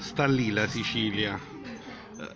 Sta lì la Sicilia,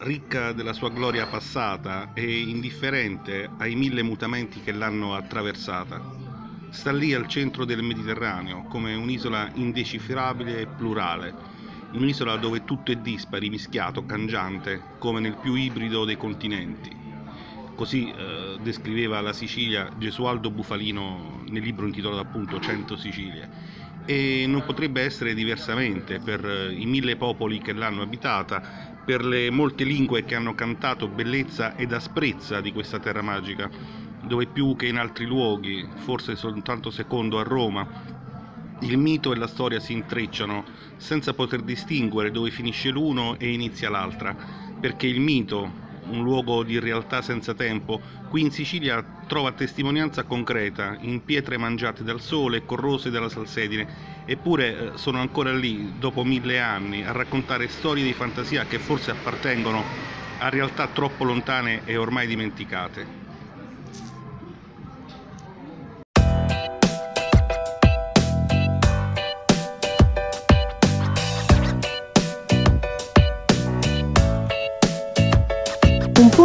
ricca della sua gloria passata e indifferente ai mille mutamenti che l'hanno attraversata. Sta lì al centro del Mediterraneo, come un'isola indecifrabile e plurale, un'isola dove tutto è dispari, mischiato, cangiante, come nel più ibrido dei continenti. Così eh, descriveva la Sicilia Gesualdo Bufalino nel libro intitolato appunto Cento Sicilie e non potrebbe essere diversamente per eh, i mille popoli che l'hanno abitata, per le molte lingue che hanno cantato bellezza ed asprezza di questa terra magica, dove più che in altri luoghi, forse soltanto secondo a Roma, il mito e la storia si intrecciano senza poter distinguere dove finisce l'uno e inizia l'altra, perché il mito, un luogo di realtà senza tempo, qui in Sicilia trova testimonianza concreta in pietre mangiate dal sole e corrose dalla salsedine, eppure eh, sono ancora lì, dopo mille anni, a raccontare storie di fantasia che forse appartengono a realtà troppo lontane e ormai dimenticate.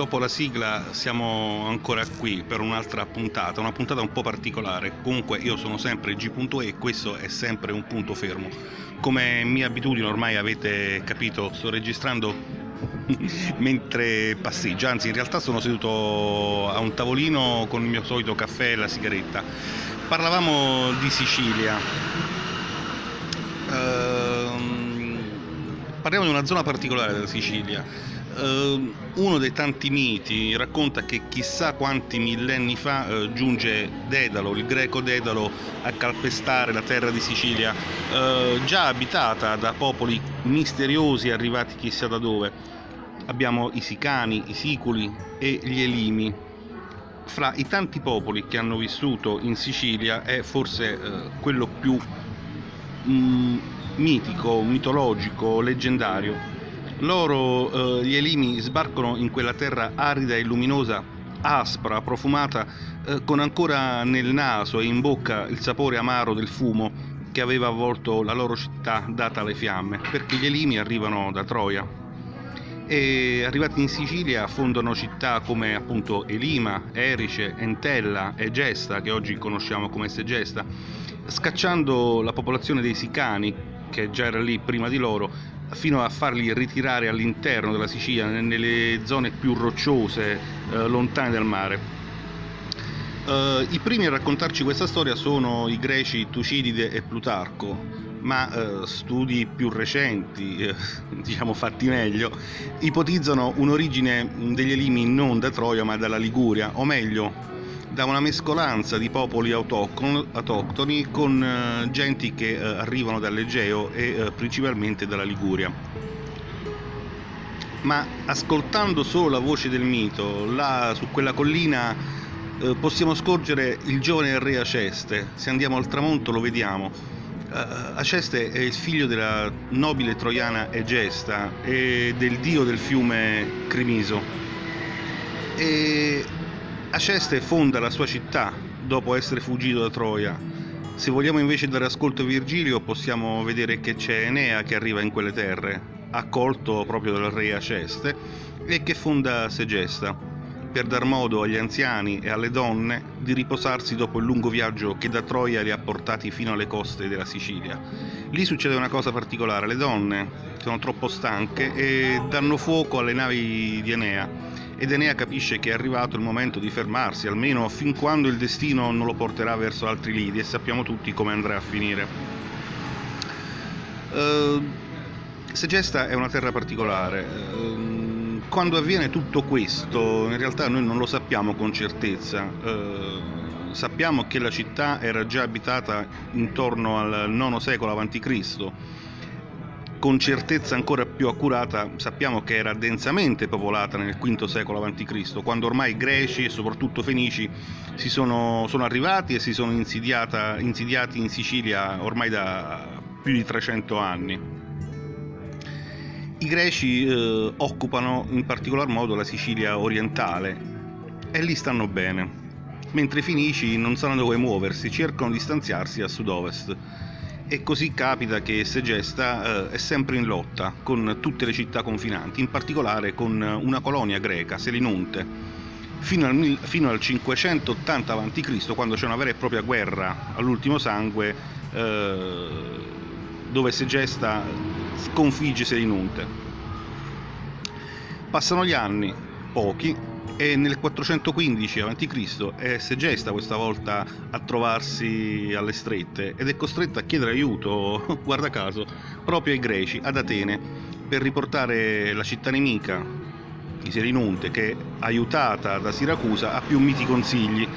Dopo la sigla siamo ancora qui per un'altra puntata, una puntata un po' particolare. Comunque io sono sempre G.E e questo è sempre un punto fermo. Come mia abitudine ormai avete capito, sto registrando mentre passeggio, anzi in realtà sono seduto a un tavolino con il mio solito caffè e la sigaretta. Parlavamo di Sicilia. Ehm, parliamo di una zona particolare della Sicilia. Uh, uno dei tanti miti racconta che chissà quanti millenni fa uh, giunge Dedalo, il greco Dedalo, a calpestare la terra di Sicilia, uh, già abitata da popoli misteriosi arrivati chissà da dove. Abbiamo i Sicani, i Siculi e gli Elimi. Fra i tanti popoli che hanno vissuto in Sicilia è forse quello più mm, mitico, mitologico, leggendario loro, eh, gli Elimi, sbarcano in quella terra arida e luminosa, aspra, profumata, eh, con ancora nel naso e in bocca il sapore amaro del fumo che aveva avvolto la loro città data alle fiamme, perché gli Elimi arrivano da Troia. E arrivati in Sicilia fondano città come appunto Elima, Erice, Entella e Gesta, che oggi conosciamo come Segesta, scacciando la popolazione dei Sicani, che già era lì prima di loro, fino a farli ritirare all'interno della Sicilia, nelle zone più rocciose, eh, lontane dal mare. Uh, I primi a raccontarci questa storia sono i greci Tucidide e Plutarco, ma uh, studi più recenti, eh, diciamo fatti meglio, ipotizzano un'origine degli Elimi non da Troia ma dalla Liguria, o meglio da una mescolanza di popoli autoctoni con eh, genti che eh, arrivano dall'Egeo e eh, principalmente dalla Liguria. Ma ascoltando solo la voce del mito, là su quella collina possiamo scorgere il giovane re Aceste. Se andiamo al tramonto lo vediamo. Aceste è il figlio della nobile troiana Egesta e del dio del fiume Crimiso. E Aceste fonda la sua città dopo essere fuggito da Troia. Se vogliamo invece dare ascolto a Virgilio possiamo vedere che c'è Enea che arriva in quelle terre, accolto proprio dal re Aceste, e che fonda Segesta, per dar modo agli anziani e alle donne di riposarsi dopo il lungo viaggio che da Troia li ha portati fino alle coste della Sicilia. Lì succede una cosa particolare, le donne sono troppo stanche e danno fuoco alle navi di Enea ed Enea capisce che è arrivato il momento di fermarsi, almeno fin quando il destino non lo porterà verso altri lidi e sappiamo tutti come andrà a finire. Uh, Segesta è una terra particolare. Uh, quando avviene tutto questo, in realtà noi non lo sappiamo con certezza. Uh, sappiamo che la città era già abitata intorno al IX secolo a.C con certezza ancora più accurata sappiamo che era densamente popolata nel V secolo a.C., quando ormai greci e soprattutto fenici si sono, sono arrivati e si sono insidiati in Sicilia ormai da più di 300 anni. I greci eh, occupano in particolar modo la Sicilia orientale e lì stanno bene, mentre i fenici non sanno dove muoversi, cercano di distanziarsi a sud-ovest e così capita che Segesta eh, è sempre in lotta con tutte le città confinanti, in particolare con una colonia greca, Selinunte, fino al, fino al 580 a.C., quando c'è una vera e propria guerra all'ultimo sangue, eh, dove Segesta sconfigge Selinunte. Passano gli anni, pochi, e nel 415 a.C. è Segesta questa volta a trovarsi alle strette ed è costretta a chiedere aiuto, guarda caso, proprio ai greci, ad Atene, per riportare la città nemica, di Selinunte, che aiutata da Siracusa ha più miti consigli.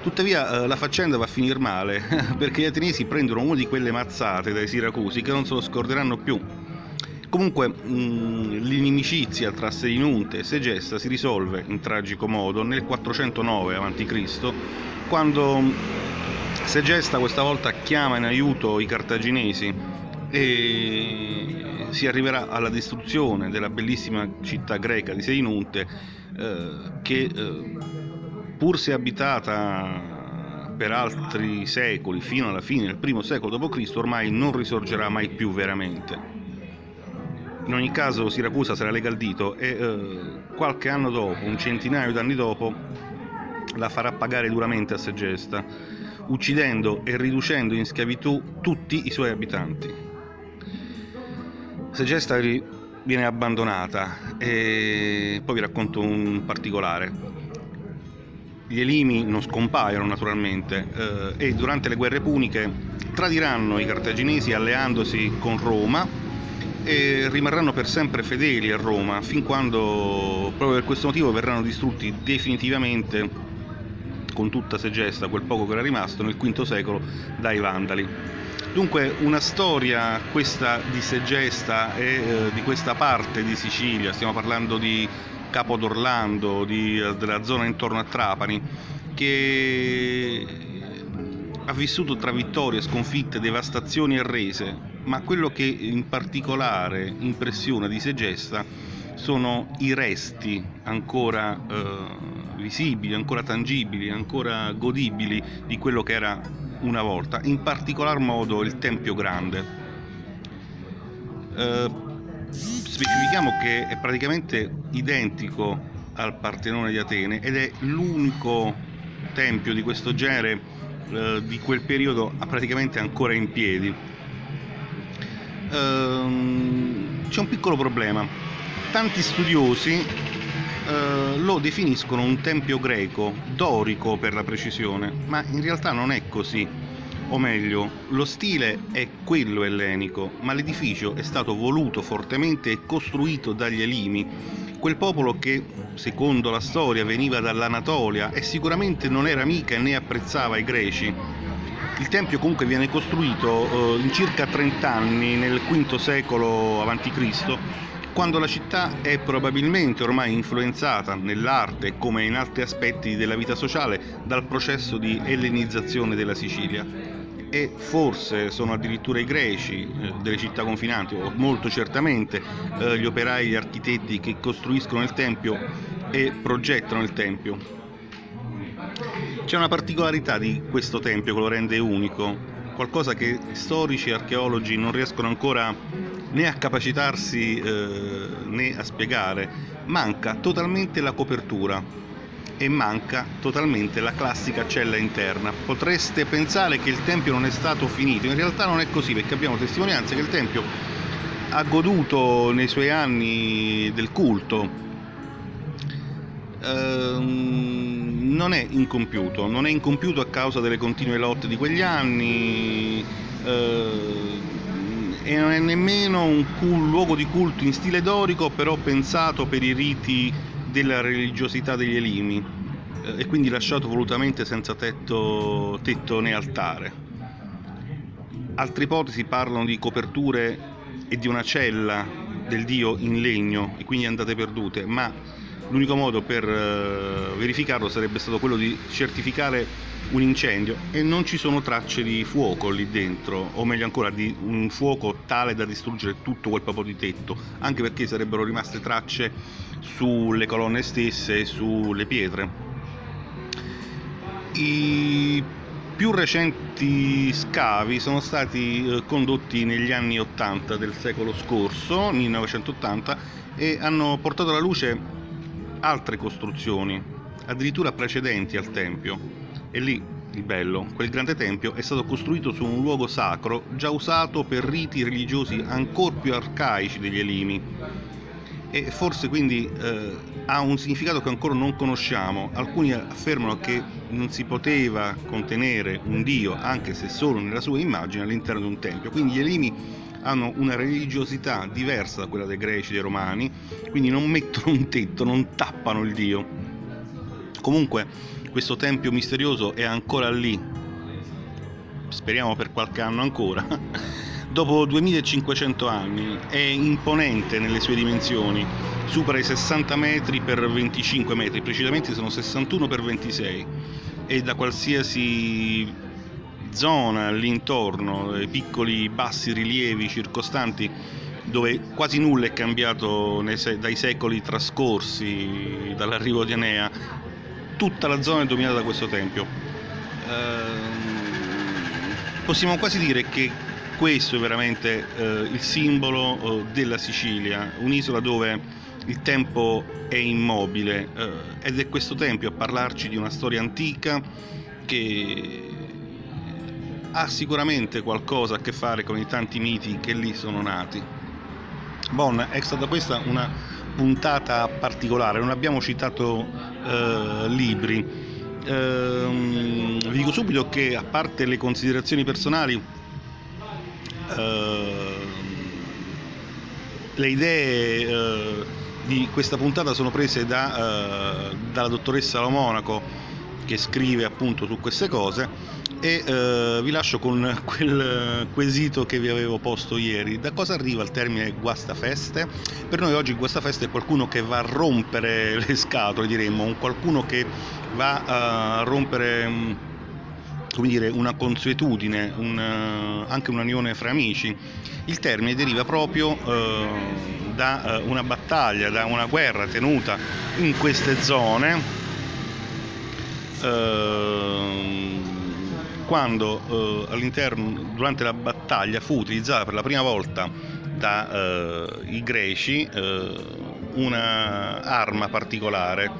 Tuttavia eh, la faccenda va a finire male, perché gli ateniesi prendono una di quelle mazzate dai siracusi che non se lo scorderanno più Comunque mh, l'inimicizia tra Seinunte e Segesta si risolve in tragico modo nel 409 a.C. quando Segesta questa volta chiama in aiuto i cartaginesi e si arriverà alla distruzione della bellissima città greca di Seinunte eh, che eh, pur se abitata per altri secoli fino alla fine del primo secolo d.C. ormai non risorgerà mai più veramente in ogni caso Siracusa la lega al dito e eh, qualche anno dopo, un centinaio d'anni dopo, la farà pagare duramente a Segesta, uccidendo e riducendo in schiavitù tutti i suoi abitanti. Segesta viene abbandonata e poi vi racconto un particolare. Gli Elimi non scompaiono naturalmente eh, e durante le guerre puniche tradiranno i cartaginesi alleandosi con Roma e rimarranno per sempre fedeli a Roma fin quando proprio per questo motivo verranno distrutti definitivamente con tutta Segesta, quel poco che era rimasto nel V secolo dai Vandali. Dunque una storia questa di Segesta e eh, di questa parte di Sicilia, stiamo parlando di Capo d'Orlando, di, eh, della zona intorno a Trapani, che ha vissuto tra vittorie, sconfitte, devastazioni e rese, ma quello che in particolare impressiona di Segesta sono i resti ancora eh, visibili, ancora tangibili, ancora godibili di quello che era una volta, in particolar modo il Tempio Grande. Eh, specifichiamo che è praticamente identico al Partenone di Atene ed è l'unico tempio di questo genere eh, di quel periodo praticamente ancora in piedi ehm, c'è un piccolo problema. Tanti studiosi eh, lo definiscono un tempio greco, dorico per la precisione, ma in realtà non è così. O meglio, lo stile è quello ellenico, ma l'edificio è stato voluto fortemente e costruito dagli Elimi, quel popolo che, secondo la storia, veniva dall'Anatolia e sicuramente non era amica né apprezzava i greci il tempio comunque viene costruito eh, in circa 30 anni, nel V secolo a.C., quando la città è probabilmente ormai influenzata nell'arte come in altri aspetti della vita sociale dal processo di ellenizzazione della Sicilia. E forse sono addirittura i greci eh, delle città confinanti, o molto certamente eh, gli operai e gli architetti che costruiscono il tempio e progettano il tempio. C'è una particolarità di questo tempio che lo rende unico, qualcosa che storici e archeologi non riescono ancora né a capacitarsi eh, né a spiegare. Manca totalmente la copertura e manca totalmente la classica cella interna. Potreste pensare che il tempio non è stato finito, in realtà non è così perché abbiamo testimonianze che il tempio ha goduto nei suoi anni del culto. Ehm non è incompiuto, non è incompiuto a causa delle continue lotte di quegli anni eh, e non è nemmeno un cul- luogo di culto in stile dorico, però pensato per i riti della religiosità degli Elimi eh, e quindi lasciato volutamente senza tetto, tetto né altare. Altre ipotesi parlano di coperture e di una cella del dio in legno e quindi andate perdute, ma l'unico modo per eh, verificarlo sarebbe stato quello di certificare un incendio e non ci sono tracce di fuoco lì dentro, o meglio ancora di un fuoco tale da distruggere tutto quel popolo di tetto, anche perché sarebbero rimaste tracce sulle colonne stesse e sulle pietre. I più recenti scavi sono stati eh, condotti negli anni 80 del secolo scorso, 1980, e hanno portato alla luce altre costruzioni, addirittura precedenti al Tempio. E lì il bello, quel grande tempio è stato costruito su un luogo sacro già usato per riti religiosi ancora più arcaici degli Elimi e forse quindi eh, ha un significato che ancora non conosciamo. Alcuni affermano che non si poteva contenere un dio, anche se solo nella sua immagine, all'interno di un tempio. Quindi gli Elimi hanno una religiosità diversa da quella dei greci, dei romani, quindi non mettono un tetto, non tappano il dio. Comunque questo tempio misterioso è ancora lì, speriamo per qualche anno ancora. Dopo 2500 anni è imponente nelle sue dimensioni, supera i 60 metri per 25 metri, precisamente sono 61 per 26 e da qualsiasi zona all'intorno, piccoli bassi rilievi circostanti dove quasi nulla è cambiato dai secoli trascorsi dall'arrivo di Anea, tutta la zona è dominata da questo tempio. Eh, possiamo quasi dire che questo è veramente eh, il simbolo eh, della Sicilia, un'isola dove il tempo è immobile eh, ed è questo tempio a parlarci di una storia antica che ha sicuramente qualcosa a che fare con i tanti miti che lì sono nati. Bon, è stata questa una puntata particolare, non abbiamo citato eh, libri. Eh, vi dico subito che a parte le considerazioni personali, eh, le idee eh, di questa puntata sono prese da, eh, dalla dottoressa Lo Monaco che scrive appunto su queste cose e eh, vi lascio con quel quesito che vi avevo posto ieri. Da cosa arriva il termine guastafeste? Per noi oggi guastafeste è qualcuno che va a rompere le scatole, diremmo, un qualcuno che va a rompere mm, come dire, una consuetudine, un, eh, anche un'unione fra amici. Il termine deriva proprio eh, da eh, una battaglia, da una guerra tenuta in queste zone. Eh, quando eh, all'interno, durante la battaglia fu utilizzata per la prima volta dai eh, greci eh, un'arma particolare,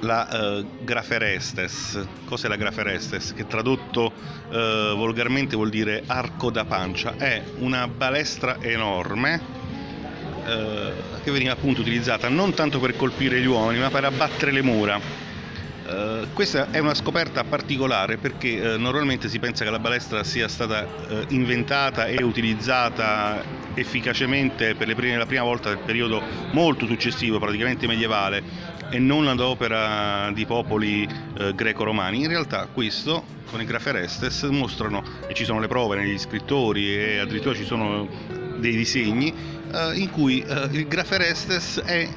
la eh, graferestes. Cos'è la graferestes? Che tradotto eh, volgarmente vuol dire arco da pancia. È una balestra enorme eh, che veniva appunto utilizzata non tanto per colpire gli uomini ma per abbattere le mura Uh, questa è una scoperta particolare perché uh, normalmente si pensa che la balestra sia stata uh, inventata e utilizzata efficacemente per prime, la prima volta nel periodo molto successivo, praticamente medievale, e non ad opera di popoli greco-romani. In realtà questo, con i Graferestes, mostrano, e ci sono le prove negli scrittori e addirittura ci sono dei disegni, in cui il Graferestes è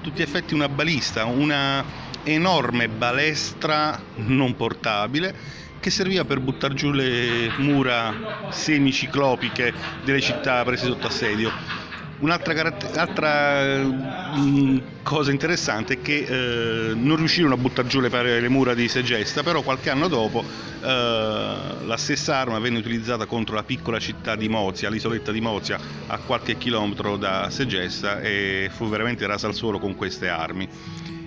tutti gli effetti una balista, una enorme balestra non portabile che serviva per buttare giù le mura semiciclopiche delle città prese sotto assedio. Un'altra altra, mh, cosa interessante è che eh, non riuscirono a buttare giù le, le, mura di Segesta, però qualche anno dopo eh, la stessa arma venne utilizzata contro la piccola città di Mozia, l'isoletta di Mozia, a qualche chilometro da Segesta e fu veramente rasa al suolo con queste armi.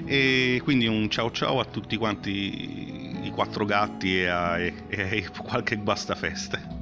E quindi un ciao ciao a tutti quanti i quattro gatti e a, e, e qualche guastafeste.